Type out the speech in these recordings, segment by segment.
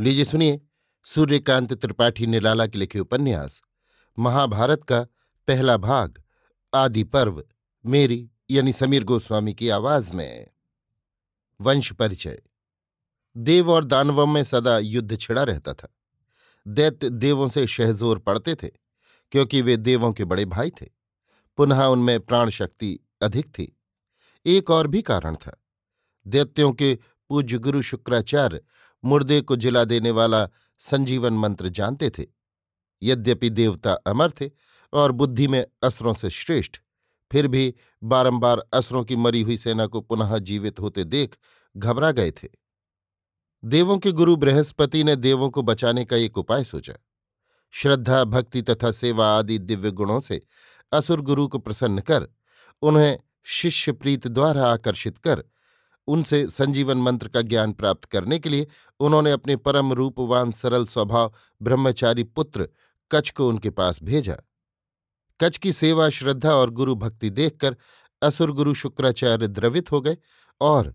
लीजिए सुनिए, सूर्यकांत त्रिपाठी निराला के लिखे उपन्यास, महाभारत का पहला भाग, आदि पर्व, मेरी यानी समीर गोस्वामी की आवाज़ में। वंश परिचय। देव और दानवों में सदा युद्ध छिड़ा रहता था। दैत्य देवों से शहजोर पड़ते थे, क्योंकि वे देवों के बड़े भाई थे। पुनः उनमें प्राण शक्ति अधिक थी। एक और भी कारण था। दैत्यों के पूज्य गुरु शुक्राचार्य मुर्दे को जिला देने वाला संजीवन मंत्र जानते थे। यद्यपि देवता अमर थे और बुद्धि में असरों से श्रेष्ठ, फिर भी बारंबार असरों की मरी हुई सेना को पुनः जीवित होते देख घबरा गए थे। देवों के गुरु बृहस्पति ने देवों को बचाने का एक उपाय सोचा। श्रद्धा, भक्ति तथा सेवा आदि दिव्य गुणों से असुर गुरु को प्रसन्न कर, उन्हें शिष्य प्रीत द्वारा आकर्षित कर उनसे संजीवन मंत्र का ज्ञान प्राप्त करने के लिए उन्होंने अपने परम रूपवान, सरल स्वभाव, ब्रह्मचारी पुत्र कच्छ को उनके पास भेजा। कच्छ की सेवा, श्रद्धा और गुरु भक्ति देखकर असुर गुरु शुक्राचार्य द्रवित हो गए और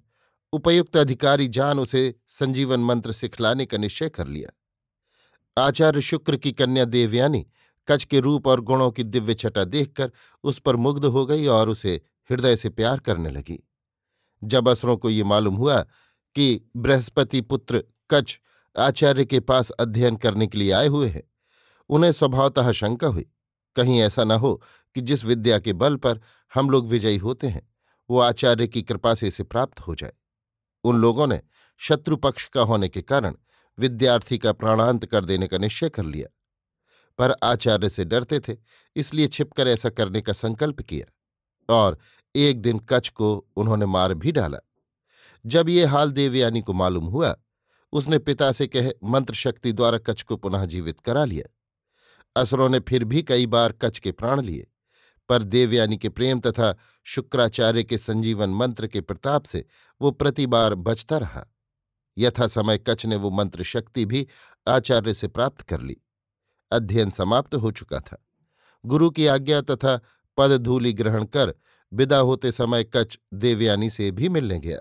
उपयुक्त अधिकारी जान उसे संजीवन मंत्र सिखलाने का निश्चय कर लिया। आचार्य शुक्र की कन्या देवयानी कच्छ के रूप और गुणों की दिव्य छटा देखकर उस पर मुग्ध हो गई और उसे हृदय से प्यार करने लगी। जब असरों को ये मालूम हुआ कि बृहस्पति पुत्र कच्छ आचार्य के पास अध्ययन करने के लिए आए हुए हैं, उन्हें स्वभावतः शंका हुई। कहीं ऐसा न हो कि जिस विद्या के बल पर हम लोग विजयी होते हैं, वो आचार्य की कृपा से इसे प्राप्त हो जाए। उन लोगों ने शत्रु पक्ष का होने के कारण विद्यार्थी का प्राणांत कर देने का निश्चय कर लिया। पर आचार्य से डरते थे, इसलिए छिपकर ऐसा करने का संकल्प किया। और एक दिन कच्छ को उन्होंने मार भी डाला। जब ये हाल देवयानी को मालूम हुआ, उसने पिता से कह, मंत्र शक्ति द्वारा कच्छ को पुनः जीवित करा लिया। असरों ने फिर भी कई बार कच्छ के प्राण लिए, पर देवयानी के प्रेम तथा शुक्राचार्य के संजीवन मंत्र के प्रताप से वो प्रति बार बचता रहा। यथा समय कच्छ ने वो मंत्र शक्ति भी आचार्य से प्राप्त कर ली। अध्ययन समाप्त हो चुका था। गुरु की आज्ञा तथा पदधूलि ग्रहण कर विदा होते समय कच्छ देवयानी से भी मिलने गया।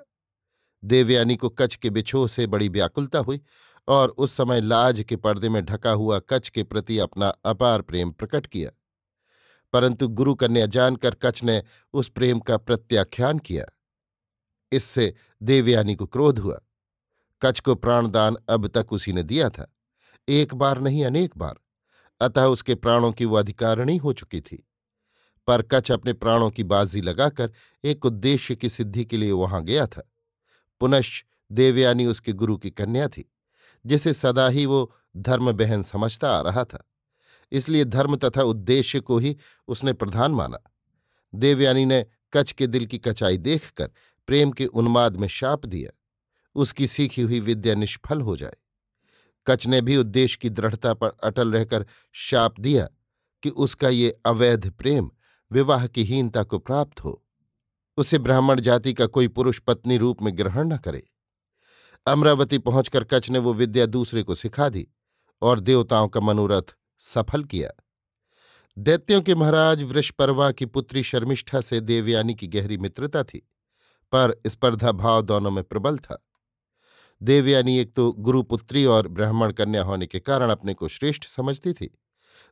देवयानी को कच्छ के बिछोह से बड़ी व्याकुलता हुई और उस समय लाज के पर्दे में ढका हुआ कच्छ के प्रति अपना अपार प्रेम प्रकट किया। परंतु गुरु कन्या जानकर कच्छ ने उस प्रेम का प्रत्याख्यान किया। इससे देवयानी को क्रोध हुआ। कच्छ को प्राणदान अब तक उसी ने दिया था। एक बार नहीं अनेक बार। अतः उसके प्राणों की वो अधिकारिणी हो चुकी थी। पर कच अपने प्राणों की बाजी लगाकर एक उद्देश्य की सिद्धि के लिए वहाँ गया था। पुनश्च देवयानी उसके गुरु की कन्या थी, जिसे सदा ही वो धर्म बहन समझता आ रहा था। इसलिए धर्म तथा उद्देश्य को ही उसने प्रधान माना। देवयानी ने कच के दिल की कचाई देखकर प्रेम के उन्माद में शाप दिया। उसकी सीखी हुई विद्या निष्फल हो जाए। कच ने भी उद्देश्य की दृढ़ता पर अटल रहकर शाप दिया कि उसका ये अवैध प्रेम विवाह की हीनता को प्राप्त हो, उसे ब्राह्मण जाति का कोई पुरुष पत्नी रूप में ग्रहण न करे। अमरावती पहुंचकर कच ने वो विद्या दूसरे को सिखा दी और देवताओं का मनोरथ सफल किया। दैत्यों के महाराज वृषपर्वा की पुत्री शर्मिष्ठा से देवयानी की गहरी मित्रता थी, पर स्पर्धा भाव दोनों में प्रबल था। देवयानी एक तो गुरुपुत्री और ब्राह्मण कन्या होने के कारण अपने को श्रेष्ठ समझती थी,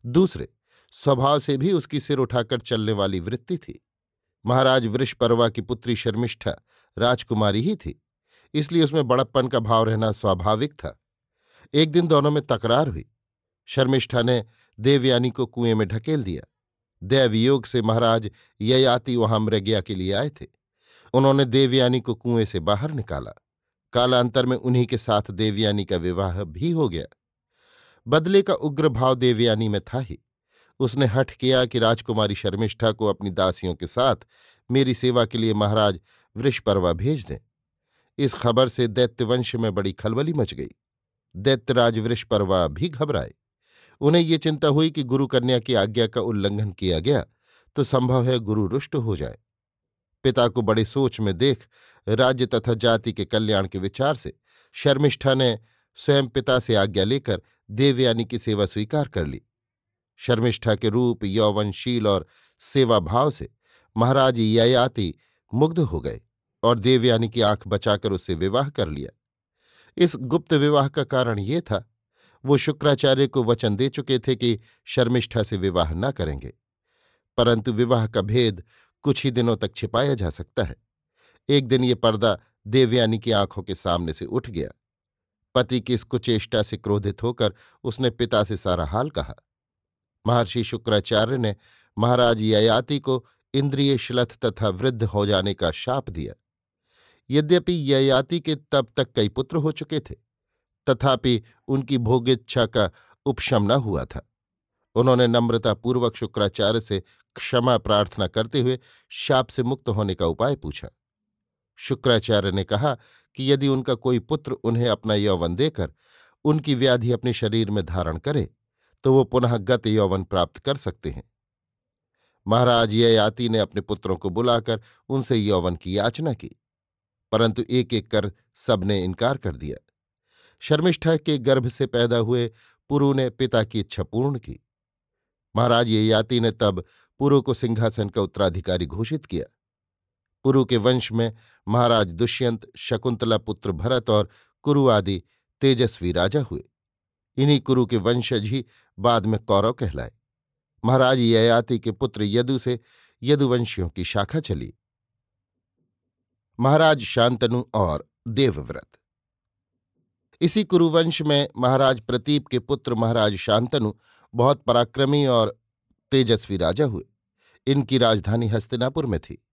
दूसरे स्वभाव से भी उसकी सिर उठाकर चलने वाली वृत्ति थी। महाराज वृषपर्वा की पुत्री शर्मिष्ठा राजकुमारी ही थी, इसलिए उसमें बड़प्पन का भाव रहना स्वाभाविक था। एक दिन दोनों में तकरार हुई। शर्मिष्ठा ने देवयानी को कुएँ में ढकेल दिया। दैवयोग से महाराज ययाति वहाँ मृज्ञा के लिए आए थे। उन्होंने देवयानी को कुएँ से बाहर निकाला। कालांतर में उन्हीं के साथ देवयानी का विवाह भी हो गया। बदले का उग्र भाव देवयानी में था ही। उसने हठ किया कि राजकुमारी शर्मिष्ठा को अपनी दासियों के साथ मेरी सेवा के लिए महाराज वृषपर्वा भेज दें। इस खबर से दैत्यवंश में बड़ी खलबली मच गई। दैत्यराज वृषपर्वा भी घबराए। उन्हें ये चिंता हुई कि गुरु कन्या की आज्ञा का उल्लंघन किया गया तो संभव है गुरु रुष्ट हो जाए। पिता को बड़े सोच में देख राज्य तथा जाति के कल्याण के विचार से शर्मिष्ठा ने स्वयं पिता से आज्ञा लेकर देवयानी की सेवा स्वीकार कर ली। शर्मिष्ठा के रूप, यौवनशील और सेवा भाव से महाराज ययाति मुग्ध हो गए और देवयानी की आँख बचाकर उससे विवाह कर लिया। इस गुप्त विवाह का कारण ये था, वो शुक्राचार्य को वचन दे चुके थे कि शर्मिष्ठा से विवाह न करेंगे, परंतु विवाह का भेद कुछ ही दिनों तक छिपाया जा सकता है। एक दिन ये पर्दा देवयानी की आँखों के सामने से उठ गया। पति की इस कुचेष्टा से क्रोधित होकर उसने पिता से सारा हाल कहा। महर्षि शुक्राचार्य ने महाराज ययाति को इंद्रिय श्लथ तथा वृद्ध हो जाने का शाप दिया। यद्यपि ययाति के तब तक कई पुत्र हो चुके थे, तथापि उनकी भोगेच्छा का उपशम न हुआ था। उन्होंने नम्रतापूर्वक शुक्राचार्य से क्षमा प्रार्थना करते हुए शाप से मुक्त होने का उपाय पूछा। शुक्राचार्य ने कहा कि यदि उनका कोई पुत्र उन्हें अपना यौवन देकर उनकी व्याधि अपने शरीर में धारण करे तो वो पुनः गत यौवन प्राप्त कर सकते हैं। महाराज ययाति ने अपने पुत्रों को बुलाकर उनसे यौवन की याचना की, परंतु एक एक कर सबने इनकार कर दिया। शर्मिष्ठा के गर्भ से पैदा हुए पुरु ने पिता की इच्छा पूर्ण की। महाराज ययाति ने तब पुरु को सिंहासन का उत्तराधिकारी घोषित किया। पुरु के वंश में महाराज दुष्यंत, शकुंतला पुत्र भरत और कुरु आदि तेजस्वी राजा हुए। इन्हीं कुरु के वंशज ही बाद में कौरव कहलाए। महाराज ययाति के पुत्र यदु से यदुवंशियों की शाखा चली। महाराज शांतनु और देवव्रत। इसी कुरुवंश में महाराज प्रतीप के पुत्र महाराज शांतनु बहुत पराक्रमी और तेजस्वी राजा हुए। इनकी राजधानी हस्तिनापुर में थी।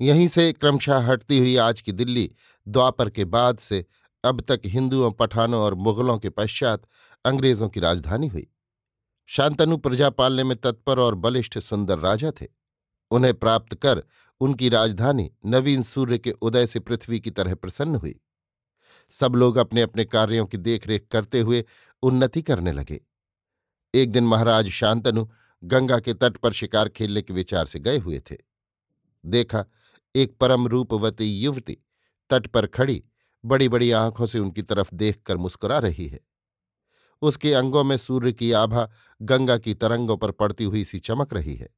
यहीं से क्रमशः हटती हुई आज की दिल्ली द्वापर के बाद से अब तक हिंदुओं, पठानों और मुगलों के पश्चात अंग्रेज़ों की राजधानी हुई। शांतनु प्रजा पालने में तत्पर और बलिष्ठ सुंदर राजा थे। उन्हें प्राप्त कर उनकी राजधानी नवीन सूर्य के उदय से पृथ्वी की तरह प्रसन्न हुई। सब लोग अपने अपने कार्यों की देखरेख करते हुए उन्नति करने लगे। एक दिन महाराज शांतनु गंगा के तट पर शिकार खेलने के विचार से गए हुए थे। देखा, एक परम रूपवती युवती तट पर खड़ी बड़ी बड़ी आँखों से उनकी तरफ़ देखकर मुस्कुरा रही है। उसके अंगों में सूर्य की आभा गंगा की तरंगों पर पड़ती हुई सी चमक रही है।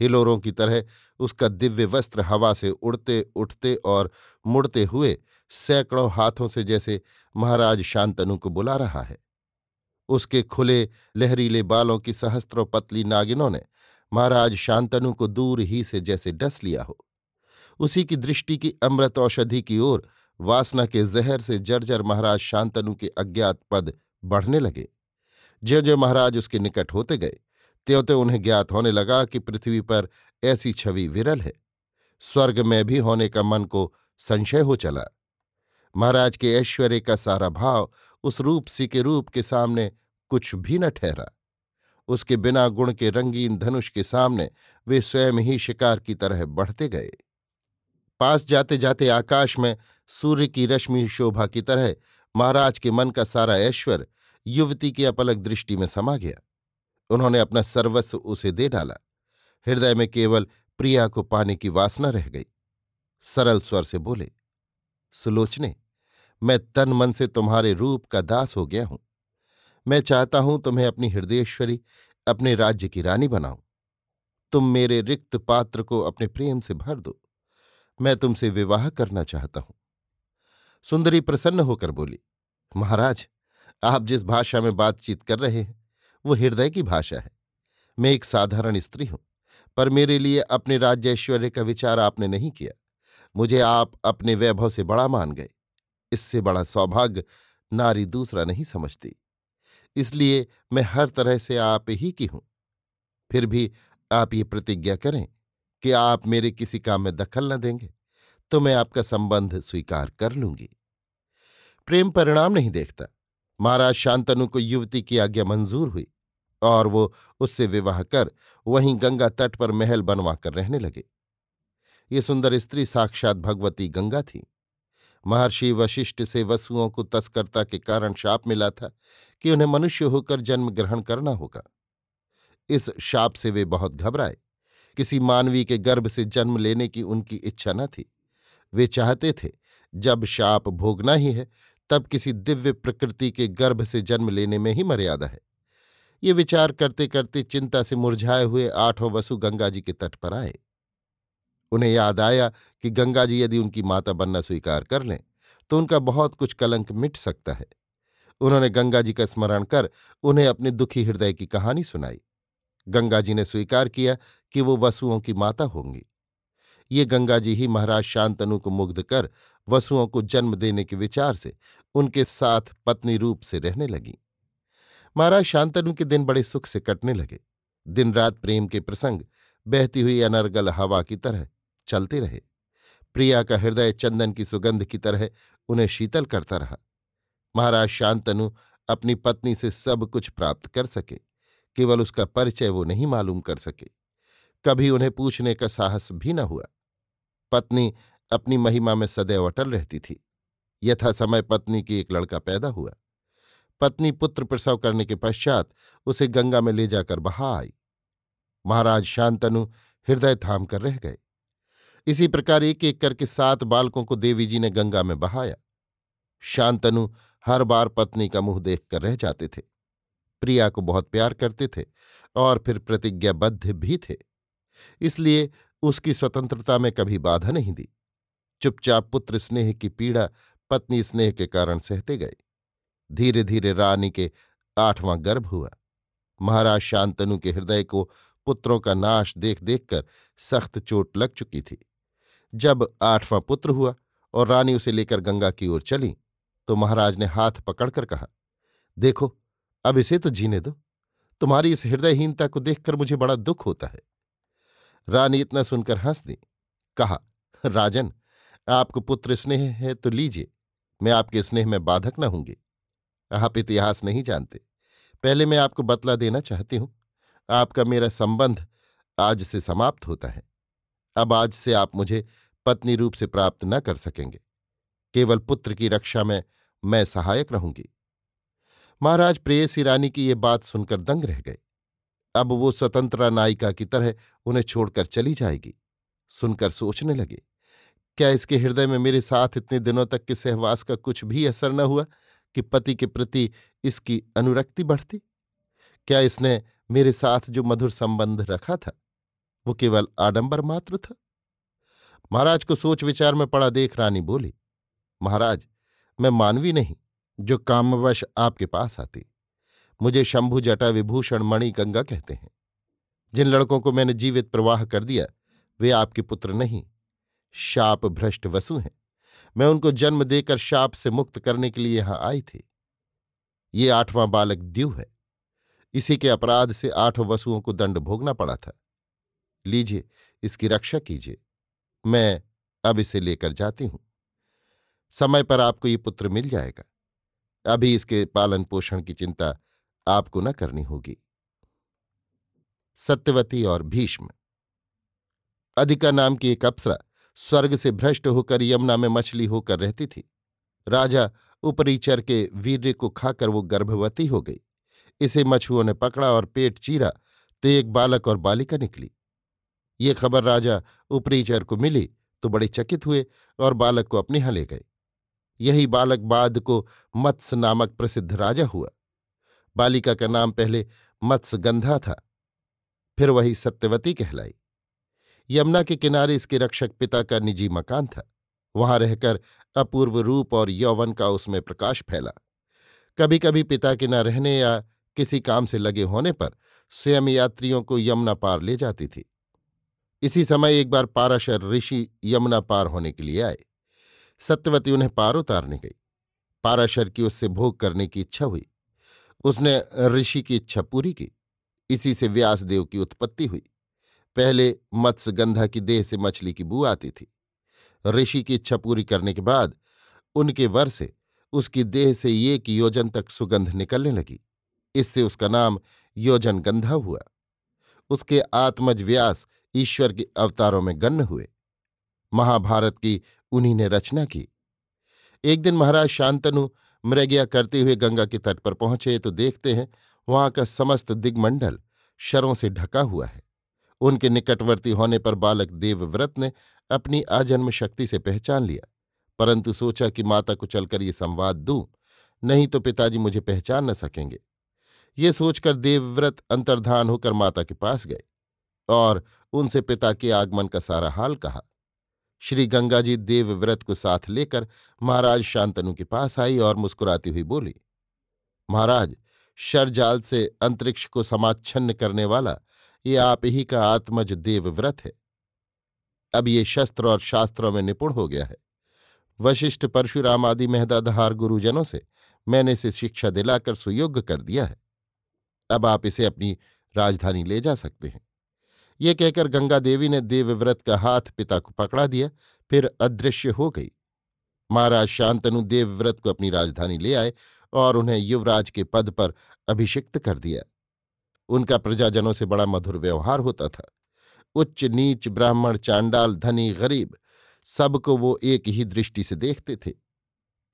हिलोरों की तरह उसका दिव्य वस्त्र हवा से उड़ते, उठते और मुड़ते हुए सैकड़ों हाथों से जैसे महाराज शांतनु को बुला रहा है। उसके खुले, लहरीले बालों की सहस्त्रों पतली नागिनों ने महाराज शांतनु को दूर ही से जैसे डस लिया हो। उसी की दृष्टि की अमृत औषधि की ओर वासना के जहर से जर्जर महाराज शांतनु के अज्ञात पद बढ़ने लगे। ज्यो ज्यो महाराज उसके निकट होते गए त्यों त्यों उन्हें ज्ञात होने लगा कि पृथ्वी पर ऐसी छवि विरल है। स्वर्ग में भी होने का मन को संशय हो चला। महाराज के ऐश्वर्य का सारा भाव उस रूप सी के रूप के सामने कुछ भी न ठहरा। उसके बिना गुण के रंगीन धनुष के सामने वे स्वयं ही शिकार की तरह बढ़ते गए। पास जाते जाते आकाश में सूर्य की रश्मि शोभा की तरह महाराज के मन का सारा ऐश्वर्य युवती की अपलक दृष्टि में समा गया। उन्होंने अपना सर्वस्व उसे दे डाला। हृदय में केवल प्रिया को पाने की वासना रह गई। सरल स्वर से बोले, सुलोचने, मैं तन मन से तुम्हारे रूप का दास हो गया हूँ। मैं चाहता हूँ तुम्हें अपनी हृदयेश्वरी, अपने राज्य की रानी बनाऊँ। तुम मेरे रिक्त पात्र को अपने प्रेम से भर दो। मैं तुमसे विवाह करना चाहता हूँ। सुंदरी प्रसन्न होकर बोली, महाराज, आप जिस भाषा में बातचीत कर रहे हैं, वो हृदय की भाषा है। मैं एक साधारण स्त्री हूँ, पर मेरे लिए अपने राज्य ऐश्वर्य का विचार आपने नहीं किया। मुझे आप अपने वैभव से बड़ा मान गए। इससे बड़ा सौभाग्य नारी दूसरा नहीं समझती। इसलिए मैं हर तरह से आप ही की हूँ। फिर भी आप ये प्रतिज्ञा करें कि आप मेरे किसी काम में दखल न देंगे। तो मैं आपका संबंध स्वीकार कर लूँगी। प्रेम परिणाम नहीं देखता। महाराज शांतनु को युवती की आज्ञा मंजूर हुई और वो उससे विवाह कर वहीं गंगा तट पर महल बनवा कर रहने लगे। ये सुंदर स्त्री साक्षात भगवती गंगा थी। महर्षि वशिष्ठ से वसुओं को तस्करता के कारण शाप मिला था कि उन्हें मनुष्य होकर जन्म ग्रहण करना होगा। इस शाप से वे बहुत घबराए। किसी मानवी के गर्भ से जन्म लेने की उनकी इच्छा न थी। वे चाहते थे, जब शाप भोगना ही है, तब किसी दिव्य प्रकृति के गर्भ से जन्म लेने में ही मर्यादा है। ये विचार करते करते चिंता से मुरझाए हुए आठों वसु गंगा जी के तट पर आए। उन्हें याद आया कि गंगा जी यदि उनकी माता बनना स्वीकार कर लें तो उनका बहुत कुछ कलंक मिट सकता है। उन्होंने गंगा जी का स्मरण कर उन्हें अपने दुखी हृदय की कहानी सुनाई। गंगा जी ने स्वीकार किया कि वो वसुओं की माता होंगी। ये गंगा जी ही महाराज शांतनु को मुग्ध कर वसुओं को जन्म देने के विचार से उनके साथ पत्नी रूप से रहने लगी। महाराज शांतनु के दिन बड़े सुख से कटने लगे। दिन रात प्रेम के प्रसंग, बहती हुई अनर्गल हवा की तरह चलते रहे। प्रिया का हृदय चंदन की सुगंध की तरह उन्हें शीतल करता रहा। महाराज शांतनु अपनी पत्नी से सब कुछ प्राप्त कर सके, केवल उसका परिचय वो नहीं मालूम कर सके। कभी उन्हें पूछने का साहस भी न हुआ। पत्नी अपनी महिमा में सदैव अटल रहती थी। यथा समय पत्नी की एक लड़का पैदा हुआ। पत्नी पुत्र प्रसव करने के पश्चात उसे गंगा में ले जाकर बहा आई। महाराज शांतनु हृदय थाम कर रह गए। इसी प्रकार एक एक करके सात बालकों को देवी जी ने गंगा में बहाया। शांतनु हर बार पत्नी का मुँह देखकर रह जाते थे। प्रिया को बहुत प्यार करते थे और फिर प्रतिज्ञाबद्ध भी थे। इसलिए उसकी स्वतंत्रता में कभी बाधा नहीं दी। चुपचाप पुत्र स्नेह की पीड़ा पत्नी स्नेह के कारण सहते गए। धीरे धीरे रानी के आठवां गर्भ हुआ। महाराज शांतनु के हृदय को पुत्रों का नाश देख देखकर सख्त चोट लग चुकी थी। जब आठवां पुत्र हुआ और रानी उसे लेकर गंगा की ओर चली तो महाराज ने हाथ पकड़कर कहा, देखो, अब इसे तो जीने दो। तुम्हारी इस हृदयहीनता को देखकर मुझे बड़ा दुख होता है। रानी इतना सुनकर हंस दी कहा, राजन, आपको पुत्र स्नेह है तो लीजिए, मैं आपके स्नेह में बाधक न होंगी आप इतिहास नहीं जानते। पहले मैं आपको बतला देना चाहती हूँ, आपका मेरा संबंध आज से समाप्त होता है। अब आज से आप मुझे पत्नी रूप से प्राप्त न कर सकेंगे। केवल पुत्र की रक्षा में मैं सहायक रहूँगी। महाराज प्रेयसी रानी की ये बात सुनकर दंग रह गए। अब वो स्वतंत्रा नायिका की तरह उन्हें छोड़कर चली जाएगी। सुनकर सोचने लगे, क्या इसके हृदय में मेरे साथ इतने दिनों तक के सहवास का कुछ भी असर न हुआ कि पति के प्रति इसकी अनुरक्ति बढ़ती? क्या इसने मेरे साथ जो मधुर संबंध रखा था, वो केवल आडंबर मात्र था? महाराज को सोच विचार में पड़ा देख रानी बोली, महाराज, मैं मानवी नहीं, जो कामवश आपके पास आती। मुझे शंभु जटा विभूषण मणि गंगा कहते हैं। जिन लड़कों को मैंने जीवित प्रवाह कर दिया, वे आपके पुत्र नहीं, शाप भ्रष्ट वसु हैं। मैं उनको जन्म देकर शाप से मुक्त करने के लिए यहाँ आई थी। ये आठवां बालक द्यू है। इसी के अपराध से आठ वसुओं को दंड भोगना पड़ा था। लीजिए, इसकी रक्षा कीजिए। मैं अब इसे लेकर जाती हूँ। समय पर आपको ये पुत्र मिल जाएगा। अभी इसके पालन पोषण की चिंता आपको न करनी होगी। सत्यवती और भीष्म। अधिका नाम की एक अप्सरा स्वर्ग से भ्रष्ट होकर यमुना में मछली होकर रहती थी। राजा उपरीचर के वीर्य को खाकर वो गर्भवती हो गई। इसे मछुओं ने पकड़ा और पेट चीरा तो एक बालक और बालिका निकली। ये खबर राजा उपरीचर को मिली तो बड़े चकित हुए और बालक को अपने यहाँ ले गए। यही बालक बाद को मत्स्य नामक प्रसिद्ध राजा हुआ। बालिका का नाम पहले मत्स्यगंधा था, फिर वही सत्यवती कहलाई। यमुना के किनारे इसके रक्षक पिता का निजी मकान था। वहाँ रहकर अपूर्व रूप और यौवन का उसमें प्रकाश फैला। कभी कभी पिता के न रहने या किसी काम से लगे होने पर स्वयं यात्रियों को यमुना पार ले जाती थी। इसी समय एक बार पाराशर ऋषि यमुना पार होने के लिए आए। सत्यवती उन्हें पार उतारने गई। पाराशर की उससे भोग करने की इच्छा हुई। उसने ऋषि की इच्छा पूरी की। इसी से व्यासदेव की उत्पत्ति हुई। पहले मत्स्यगंधा की देह से मछली की बू आती थी। ऋषि की इच्छा पूरी करने के बाद उनके वर से उसकी देह से एक योजन तक सुगंध निकलने लगी। इससे उसका नाम योजन गंधा हुआ। उसके आत्मज व्यास ईश्वर के अवतारों में गण्य हुए। महाभारत की उन्हीं ने रचना की। एक दिन महाराज शांतनु मृग्या करते हुए गंगा के तट पर पहुँचे तो देखते हैं वहाँ का समस्त दिग्मंडल शरों से ढका हुआ है। उनके निकटवर्ती होने पर बालक देवव्रत ने अपनी आजन्म शक्ति से पहचान लिया। परंतु सोचा कि माता को चलकर ये संवाद दूँ, नहीं तो पिताजी मुझे पहचान न सकेंगे। ये सोचकर देवव्रत अंतर्धान होकर माता के पास गए और उनसे पिता के आगमन का सारा हाल कहा। श्री गंगाजी देवव्रत को साथ लेकर महाराज शांतनु के पास आई और मुस्कुराती हुई बोली, महाराज, शरजाल से अंतरिक्ष को समाच्छन्न करने वाला ये आप ही का आत्मज देवव्रत है। अब ये शस्त्र और शास्त्रों में निपुण हो गया है। वशिष्ठ परशुराम आदि मेहदाधार गुरुजनों से मैंने इसे शिक्षा दिलाकर सुयोग्य कर दिया है। अब आप इसे अपनी राजधानी ले जा सकते हैं। ये कहकर गंगा देवी ने देवव्रत का हाथ पिता को पकड़ा दिया, फिर अदृश्य हो गई। महाराज शांतनु देवव्रत को अपनी राजधानी ले आए और उन्हें युवराज के पद पर अभिषिक्त कर दिया। उनका प्रजाजनों से बड़ा मधुर व्यवहार होता था। उच्च नीच ब्राह्मण, चांडाल, धनी, गरीब, सबको वो एक ही दृष्टि से देखते थे।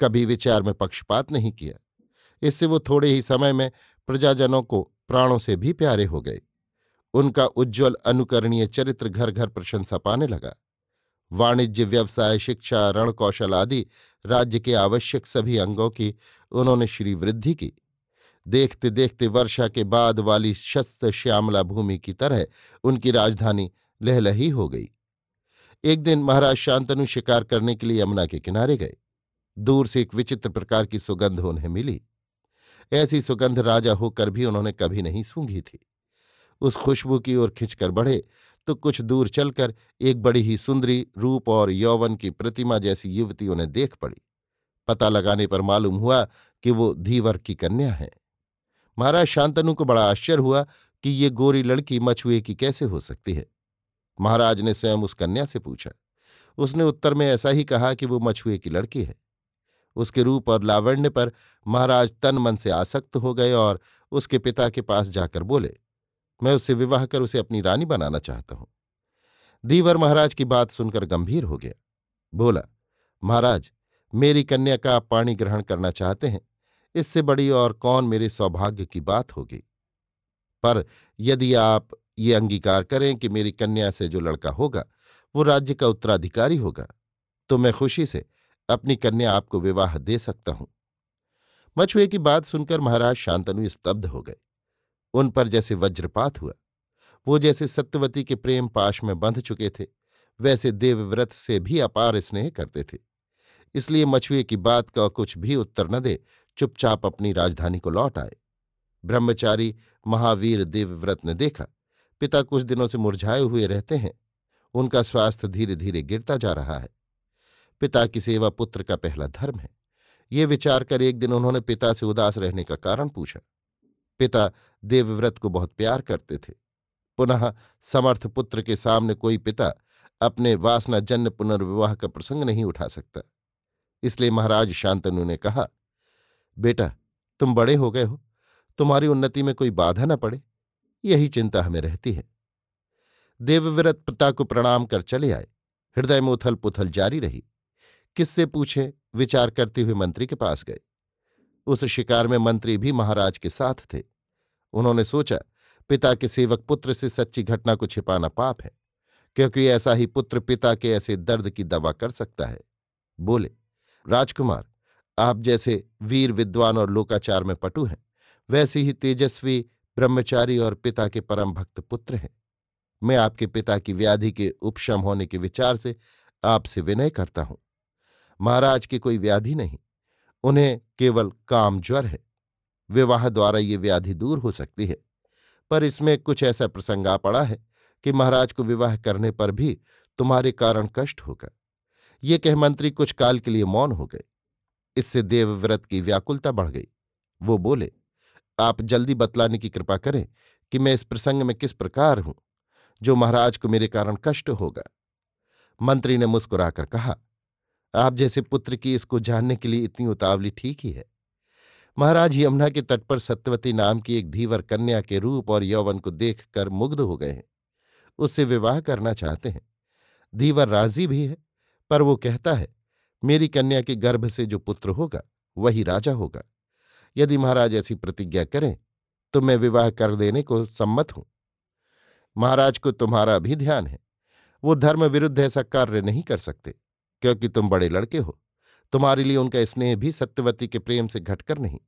कभी विचार में पक्षपात नहीं किया। इससे वो थोड़े ही समय में प्रजाजनों को प्राणों से भी प्यारे हो गए। उनका उज्ज्वल अनुकरणीय चरित्र घर घर प्रशंसा पाने लगा। वाणिज्य, व्यवसाय, शिक्षा रण कौशल आदि राज्य के आवश्यक सभी अंगों की उन्होंने श्री वृद्धि की। देखते देखते वर्षा के बाद वाली शस्त श्यामला भूमि की तरह उनकी राजधानी लहलही हो गई। एक दिन महाराज शांतनु शिकार करने के लिए यमुना के किनारे गए। दूर से एक विचित्र प्रकार की सुगंध उन्हें मिली। ऐसी सुगंध राजा होकर भी उन्होंने कभी नहीं सूंघी थी। उस खुशबू की ओर खिंचकर बढ़े। तो कुछ दूर चलकर एक बड़ी ही सुंदरी रूप और यौवन की प्रतिमा जैसी युवती उन्हें देख पड़ी। पता लगाने पर मालूम हुआ कि वो धीवर की कन्या है। महाराज शांतनु को बड़ा आश्चर्य हुआ कि ये गोरी लड़की मछुए की कैसे हो सकती है। महाराज ने स्वयं उस कन्या से पूछा। उसने उत्तर में ऐसा ही कहा कि वो मछुए की लड़की है। उसके रूप और लावण्य पर महाराज तन मन से आसक्त हो गए और उसके पिता के पास जाकर बोले मैं उससे विवाह कर उसे अपनी रानी बनाना चाहता हूँ। दीवर महाराज की बात सुनकर गंभीर हो गया। बोला, महाराज, मेरी कन्या का आप पाणी ग्रहण करना चाहते हैं, इससे बड़ी और कौन मेरे सौभाग्य की बात होगी? पर यदि आप ये अंगीकार करें कि मेरी कन्या से जो लड़का होगा, वो राज्य का उत्तराधिकारी होगा तो मैं खुशी से अपनी कन्या आपको विवाह दे सकता हूँ। मछुए की बात सुनकर महाराज शांतनु स्तब्ध हो गए। उन पर जैसे वज्रपात हुआ। वो जैसे सत्यवती के प्रेम पाश में बंध चुके थे, वैसे देवव्रत से भी अपार स्नेह करते थे। इसलिए मछुए की बात का कुछ भी उत्तर न दे, चुपचाप अपनी राजधानी को लौट आए। ब्रह्मचारी महावीर देवव्रत ने देखा, पिता कुछ दिनों से मुरझाए हुए रहते हैं, उनका स्वास्थ्य धीरे धीरे गिरता जा रहा है। पिता की सेवा पुत्र का पहला धर्म है। ये विचार कर एक दिन उन्होंने पिता से उदास रहने का कारण पूछा। पिता देवव्रत को बहुत प्यार करते थे। पुनः समर्थ पुत्र के सामने कोई पिता अपने वासनाजन्य पुनर्विवाह का प्रसंग नहीं उठा सकता। इसलिए महाराज शांतनु ने कहा, बेटा, तुम बड़े हो गए हो। तुम्हारी उन्नति में कोई बाधा न पड़े। यही चिंता हमें रहती है देवव्रत पिता को प्रणाम कर चले आए। हृदय में उथल पुथल जारी रही। किससे पूछे? विचार करते हुए मंत्री के पास गए। उस शिकार में मंत्री भी महाराज के साथ थे। उन्होंने सोचा, पिता के सेवक पुत्र से सच्ची घटना को छिपाना पाप है, क्योंकि ऐसा ही पुत्र पिता के ऐसे दर्द की दवा कर सकता है। बोले, राजकुमार, आप जैसे वीर विद्वान और लोकाचार में पटु हैं, वैसे ही तेजस्वी, ब्रह्मचारी और पिता के परम भक्त पुत्र हैं। मैं आपके पिता की व्याधि के उपशम होने के विचार से आपसे विनय करता हूँ। महाराज की कोई व्याधि नहीं। उन्हें केवल काम ज्वर है। विवाह द्वारा ये व्याधि दूर हो सकती है। पर इसमें कुछ ऐसा प्रसंग आ पड़ा है कि महाराज को विवाह करने पर भी तुम्हारे कारण कष्ट होगा। ये कह मंत्री कुछ काल के लिए मौन हो गए। इससे देवव्रत की व्याकुलता बढ़ गई। वो बोले, आप जल्दी बतलाने की कृपा करें कि मैं इस प्रसंग में किस प्रकार हूँ, जो महाराज को मेरे कारण कष्ट होगा? मंत्री ने मुस्कुराकर कहा आप जैसे पुत्र की इसको जानने के लिए इतनी उतावली ठीक ही है। महाराज यमुना के तट पर सत्यवती नाम की एक धीवर कन्या के रूप और यौवन को देखकर मुग्ध हो गए हैं। उससे विवाह करना चाहते हैं। धीवर राज़ी भी है, पर वो कहता है, मेरी कन्या के गर्भ से जो पुत्र होगा, वही राजा होगा। यदि महाराज ऐसी प्रतिज्ञा करें तो मैं विवाह कर देने को सम्मत हूँ। महाराज को तुम्हारा भी ध्यान है। वो धर्म विरुद्ध ऐसा कार्य नहीं कर सकते। क्योंकि तुम बड़े लड़के हो। तुम्हारे लिए उनका स्नेह भी सत्यवती के प्रेम से घटकर नहीं।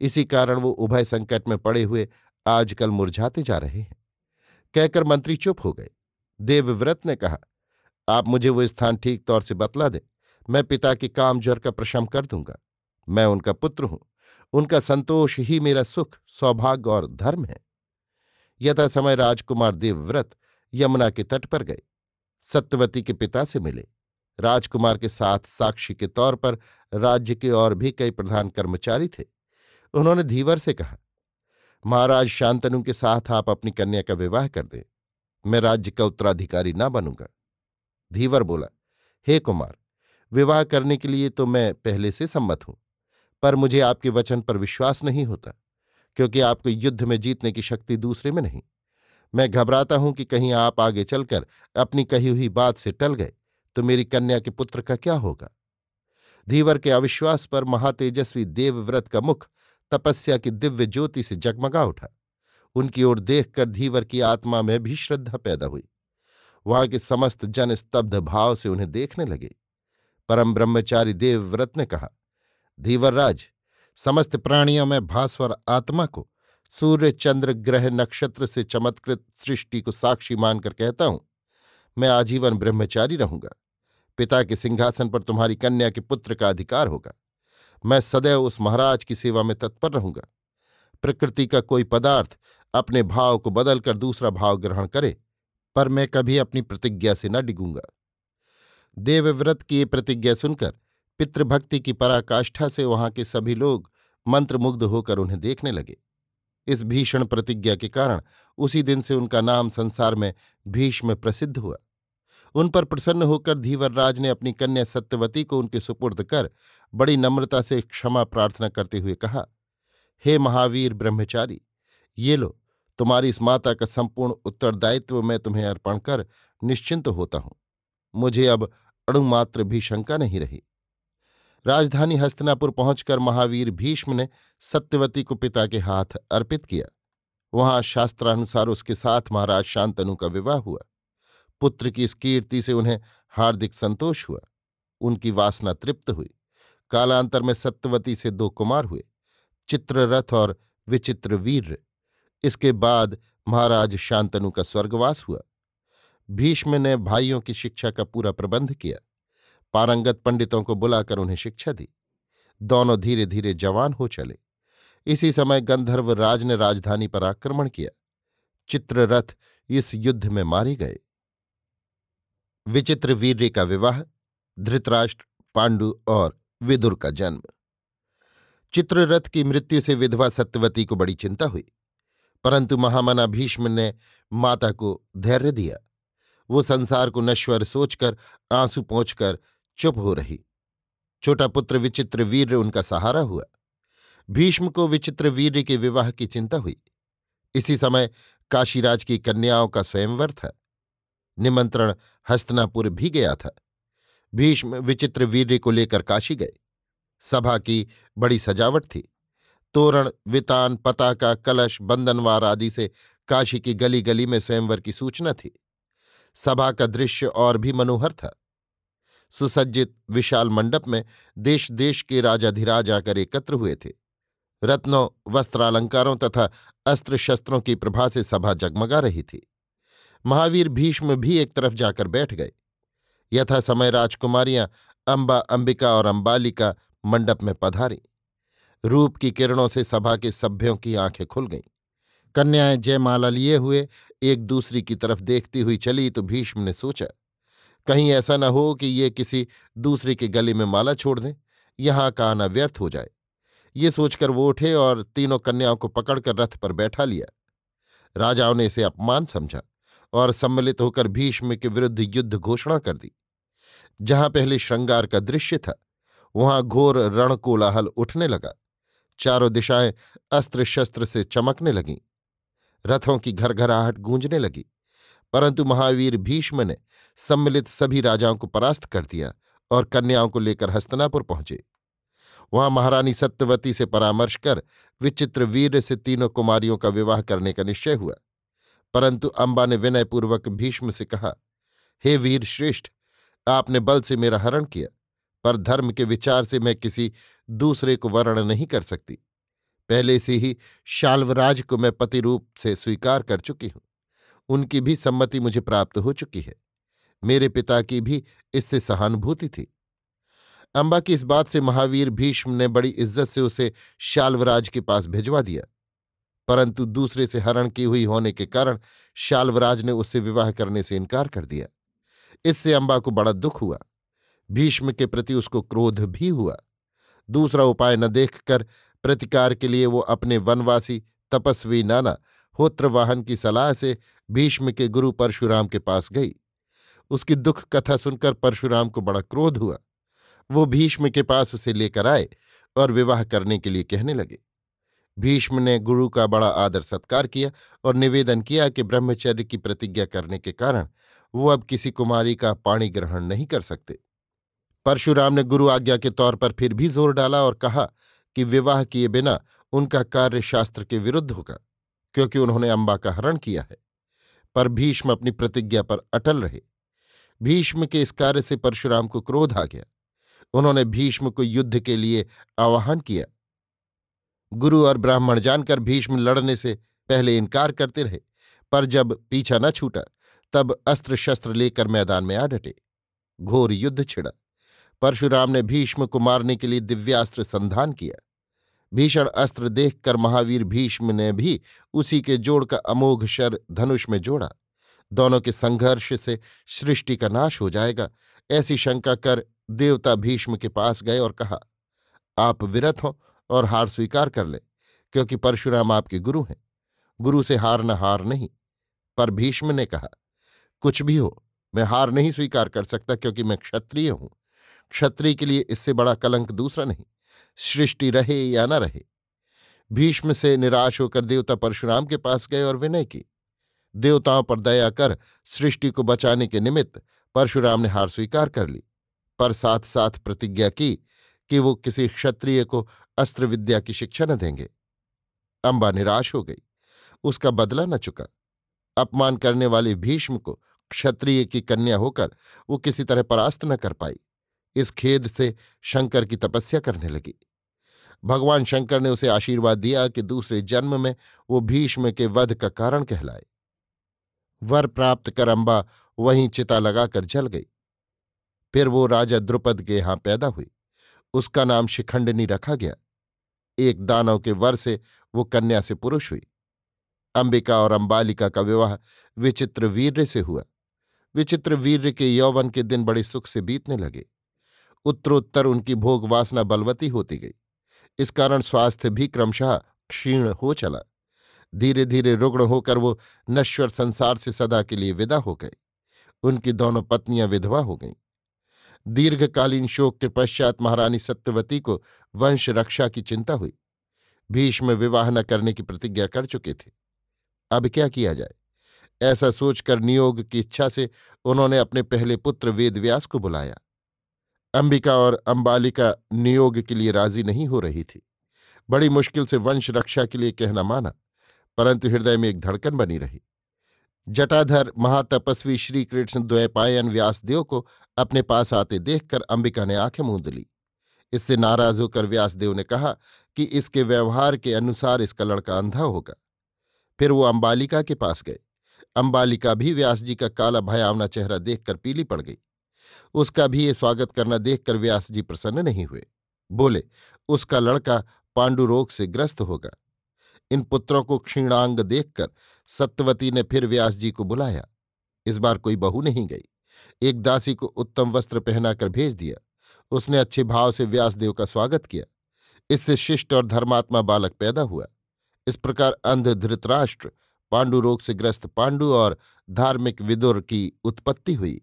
इसी कारण वो उभय संकट में पड़े हुए आजकल मुरझाते जा रहे हैं। कहकर मंत्री चुप हो गए। देवव्रत ने कहा, आप मुझे वो स्थान ठीक तौर से बतला दें। मैं पिता के काम ज्वर का प्रशम कर दूँगा। मैं उनका पुत्र हूँ। उनका संतोष ही मेरा सुख, सौभाग्य और धर्म है। यथा समय राजकुमार देवव्रत यमुना के तट पर गए। सत्यवती के पिता से मिले। राजकुमार के साथ साक्षी के तौर पर राज्य के और भी कई प्रधान कर्मचारी थे। उन्होंने धीवर से कहा, महाराज शांतनु के साथ आप अपनी कन्या का विवाह कर दें। मैं राज्य का उत्तराधिकारी ना बनूँगा। धीवर बोला, हे कुमार, विवाह करने के लिए तो मैं पहले से सम्मत हूँ, पर मुझे आपके वचन पर विश्वास नहीं होता, क्योंकि आपको युद्ध में जीतने की शक्ति दूसरे में नहीं। मैं घबराता हूँ कि कहीं आप आगे चलकर अपनी कही हुई बात से टल गए। तो मेरी कन्या के पुत्र का क्या होगा? धीवर के अविश्वास पर महातेजस्वी देवव्रत का मुख तपस्या की दिव्य ज्योति से जगमगा उठा। उनकी ओर देखकर धीवर की आत्मा में भी श्रद्धा पैदा हुई। वहाँ के समस्त जन स्तब्ध भाव से उन्हें देखने लगे। परम ब्रह्मचारी देवव्रत ने कहा, धीवरराज, समस्त प्राणियों में भास्वर आत्मा को सूर्य चंद्र ग्रह नक्षत्र से चमत्कृत सृष्टि को साक्षी मानकर कहता हूँ। मैं आजीवन ब्रह्मचारी रहूँगा। पिता के सिंहासन पर तुम्हारी कन्या के पुत्र का अधिकार होगा। मैं सदैव उस महाराज की सेवा में तत्पर रहूँगा। प्रकृति का कोई पदार्थ अपने भाव को बदलकर दूसरा भाव ग्रहण करे, पर मैं कभी अपनी प्रतिज्ञा से न डिगूँगा। देवव्रत की ये प्रतिज्ञा सुनकर पितृभक्ति की पराकाष्ठा से वहाँ के सभी लोग मंत्रमुग्ध होकर उन्हें देखने लगे। इस भीषण प्रतिज्ञा के कारण उसी दिन से उनका नाम संसार में भीष्म प्रसिद्ध हुआ। उन पर प्रसन्न होकर धीवरराज ने अपनी कन्या सत्यवती को उनके सुपुर्द कर बड़ी नम्रता से क्षमा प्रार्थना करते हुए कहा, हे महावीर ब्रह्मचारी, ये लो, तुम्हारी इस माता का संपूर्ण उत्तरदायित्व मैं तुम्हें अर्पण कर निश्चिंत होता हूँ। मुझे अब अणुमात्र भी शंका नहीं रही। राजधानी हस्तनापुर पहुंचकर महावीर भीष्म ने सत्यवती को पिता के हाथ अर्पित किया। वहाँ शास्त्रानुसार उसके साथ महाराज शांतनु का विवाह हुआ। पुत्र की इस कीर्ति से उन्हें हार्दिक संतोष हुआ। उनकी वासना तृप्त हुई। कालांतर में सत्यवती से दो कुमार हुए, चित्ररथ और विचित्र वीर। इसके बाद महाराज शांतनु का स्वर्गवास हुआ। भीष्म ने भाइयों की शिक्षा का पूरा प्रबंध किया। पारंगत पंडितों को बुलाकर उन्हें शिक्षा दी। दोनों धीरे धीरे जवान हो चले। इसी समय गंधर्व राज ने राजधानी पर आक्रमण किया। चित्ररथ इस युद्ध में मारे गए। विचित्र वीर्य का विवाह, धृतराष्ट्र, पांडु और विदुर का जन्म। चित्ररथ की मृत्यु से विधवा सत्यवती को बड़ी चिंता हुई, परंतु महामना भीष्म ने माता को धैर्य दिया। वो संसार को नश्वर सोचकर, आँसू पहुंचकर चुप हो रही। छोटा पुत्र विचित्र वीर उनका सहारा हुआ। भीष्म को विचित्र वीर के विवाह की चिंता हुई। इसी समय काशीराज की कन्याओं का स्वयंवर था। निमंत्रण हस्तनापुर भी गया था। भीष्म विचित्र वीर्य को लेकर काशी गए। सभा की बड़ी सजावट थी। तोरण, वितान, पताका, कलश बंदनवार आदि से काशी की गली गली में स्वयंवर की सूचना थी। सभा का दृश्य और भी मनोहर था। सुसज्जित, विशाल मंडप में देश देश के राजाधिराज आकर एकत्र हुए थे। रत्नों, वस्त्रालंकारों तथा अस्त्र शस्त्रों की प्रभा से सभा जगमगा रही थी। महावीर भीष्म भी एक तरफ़ जाकर बैठ गए। यथा समय राजकुमारियाँ अंबा अंबिका और अंबालिका मंडप में पधारी। रूप की किरणों से सभा के सभ्यों की आँखें खुल गईं। कन्याएँ जयमाला लिए हुए एक दूसरी की तरफ़ देखती हुई चली तो भीष्म ने सोचा, कहीं ऐसा न हो कि ये किसी दूसरे के गले में माला छोड़ दें। यहाँ का आना व्यर्थ हो जाए। ये सोचकर वो उठे और तीनों कन्याओं को पकड़कर रथ पर बैठा लिया। राजाओं ने इसे अपमान समझा। और सम्मिलित होकर भीष्म के विरुद्ध युद्ध घोषणा कर दी। जहाँ पहले श्रृंगार का दृश्य था, वहाँ घोर रणकोलाहल उठने लगा। चारों दिशाएँ अस्त्र शस्त्र से चमकने लगीं। रथों की घरघराहट गूंजने लगी, परंतु महावीर भीष्म ने सम्मिलित सभी राजाओं को परास्त कर दिया और कन्याओं को लेकर हस्तनापुर पहुँचे। वहाँ महारानी सत्यवती से परामर्श कर विचित्र वीर से तीनों कुमारियों का विवाह करने का निश्चय हुआ। परंतु अंबा ने विनयपूर्वक भीष्म से कहा, हे वीर श्रेष्ठ, आपने बल से मेरा हरण किया, पर धर्म के विचार से मैं किसी दूसरे को वर्ण नहीं कर सकती। पहले से ही शाल्वराज को मैं पति रूप से स्वीकार कर चुकी हूँ। उनकी भी सम्मति मुझे प्राप्त हो चुकी है। मेरे पिता की भी इससे सहानुभूति थी। अंबा की इस बात से महावीर भीष्म ने बड़ी इज़्ज़त से उसे शाल्वराज के पास भिजवा दिया। परंतु दूसरे से हरण की हुई होने के कारण शाल्वराज ने उससे विवाह करने से इनकार कर दिया। इससे अंबा को बड़ा दुख हुआ। भीष्म के प्रति उसको क्रोध भी हुआ। दूसरा उपाय न देखकर प्रतिकार के लिए वो अपने वनवासी, तपस्वी नाना होत्रवाहन की सलाह से भीष्म के गुरु परशुराम के पास गई। उसकी दुख कथा सुनकर परशुराम को बड़ा क्रोध हुआ। वो भीष्म के पास उसे लेकर आए और विवाह करने के लिए कहने लगे। भीष्म ने गुरु का बड़ा आदर सत्कार किया और निवेदन किया कि ब्रह्मचर्य की प्रतिज्ञा करने के कारण वो अब किसी कुमारी का पाणी ग्रहण नहीं कर सकते। परशुराम ने गुरु आज्ञा के तौर पर फिर भी ज़ोर डाला और कहा कि विवाह किए बिना उनका कार्य शास्त्र के विरुद्ध होगा, क्योंकि उन्होंने अम्बा का हरण किया है। पर भीष्म अपनी प्रतिज्ञा पर अटल रहे। भीष्म के इस कार्य से परशुराम को क्रोध आ गया। उन्होंने भीष्म को युद्ध के लिए आवाहन किया गुरु और ब्राह्मण जानकर भीष्म लड़ने से पहले इनकार करते रहे, पर जब पीछा न छूटा, तब अस्त्र शस्त्र लेकर मैदान में आ डटे। घोर युद्ध छिड़ा। परशुराम ने भीष्म को मारने के लिए दिव्यास्त्र संधान किया। भीषण अस्त्र देखकर महावीर भीष्म ने भी उसी के जोड़ का अमोघ शर धनुष में जोड़ा। दोनों के संघर्ष से सृष्टि का नाश हो जाएगा, ऐसी शंका कर देवता भीष्म के पास गए और कहा, आप विरत हो और हार स्वीकार कर ले, क्योंकि परशुराम आपके गुरु हैं। गुरु से हार न हार नहीं, पर भीष्म ने कहा, कुछ भी हो, मैं हार नहीं स्वीकार कर सकता क्योंकि मैं क्षत्रिय हूँ। क्षत्रिय के लिए इससे बड़ा कलंक दूसरा नहीं, सृष्टि रहे या न रहे। भीष्म से निराश होकर देवता परशुराम के पास गए और विनय की, देवताओं पर दया कर, सृष्टि को बचाने के निमित्त परशुराम ने हार स्वीकार कर ली, पर साथ साथ प्रतिज्ञा की कि वो किसी क्षत्रिय को अस्त्र विद्या की शिक्षा न देंगे। अंबा निराश हो गई। उसका बदला न चुका। अपमान करने वाले भीष्म को क्षत्रिय की कन्या होकर वो किसी तरह परास्त न कर पाई। इस खेद से शंकर की तपस्या करने लगी। भगवान शंकर ने उसे आशीर्वाद दिया कि दूसरे जन्म में वो भीष्म के वध का कारण कहलाए। वर प्राप्त कर अंबा वहीं चिता लगाकर जल गई। फिर वो राजा द्रुपद के यहाँ पैदा हुई। उसका नाम शिखंडनी रखा गया। एक दानव के वर से वो कन्या से पुरुष हुई। अंबिका और अंबालिका का विवाह विचित्र वीर्य से हुआ। विचित्र वीर्य के यौवन के दिन बड़े सुख से बीतने लगे। उत्तरोत्तर उनकी भोग वासना बलवती होती गई। इस कारण स्वास्थ्य भी क्रमशः क्षीण हो चला। धीरे धीरे रुग्ण होकर वो नश्वर संसार से सदा के लिए विदा हो गए। उनकी दोनों पत्नियाँ विधवा हो गईं। दीर्घकालीन शोक के पश्चात महारानी सत्यवती को वंश रक्षा की चिंता हुई। भीष्म विवाह न करने की प्रतिज्ञा कर चुके थे। अब क्या किया जाए? ऐसा सोचकर नियोग की इच्छा से उन्होंने अपने पहले पुत्र वेदव्यास को बुलाया। अंबिका और अंबालिका नियोग के लिए राज़ी नहीं हो रही थी। बड़ी मुश्किल से वंश रक्षा के लिए कहना माना, परंतु हृदय में एक धड़कन बनी रही। जटाधर महातपस्वी श्रीकृष्ण द्वैपायन व्यासदेव को अपने पास आते देखकर अंबिका ने आँखें मूंद ली। इससे नाराज़ होकर व्यासदेव ने कहा कि इसके व्यवहार के अनुसार इसका लड़का अंधा होगा। फिर वो अंबालिका के पास गए। अंबालिका भी व्यास जी का काला भयावना चेहरा देखकर पीली पड़ गई। उसका भी ये स्वागत करना देखकर व्यास जी प्रसन्न नहीं हुए। बोले, उसका लड़का पांडुरोग से ग्रस्त होगा। इन पुत्रों को क्षीणांग देखकर सत्यवती ने फिर व्यास जी को बुलाया। इस बार कोई बहू नहीं गई। एक दासी को उत्तम वस्त्र पहनाकर भेज दिया। उसने अच्छे भाव से व्यासदेव का स्वागत किया। इससे शिष्ट और धर्मात्मा बालक पैदा हुआ। इस प्रकार अंध धृतराष्ट्र पांडु रोग से ग्रस्त पांडु और धार्मिक विदुर की उत्पत्ति हुई।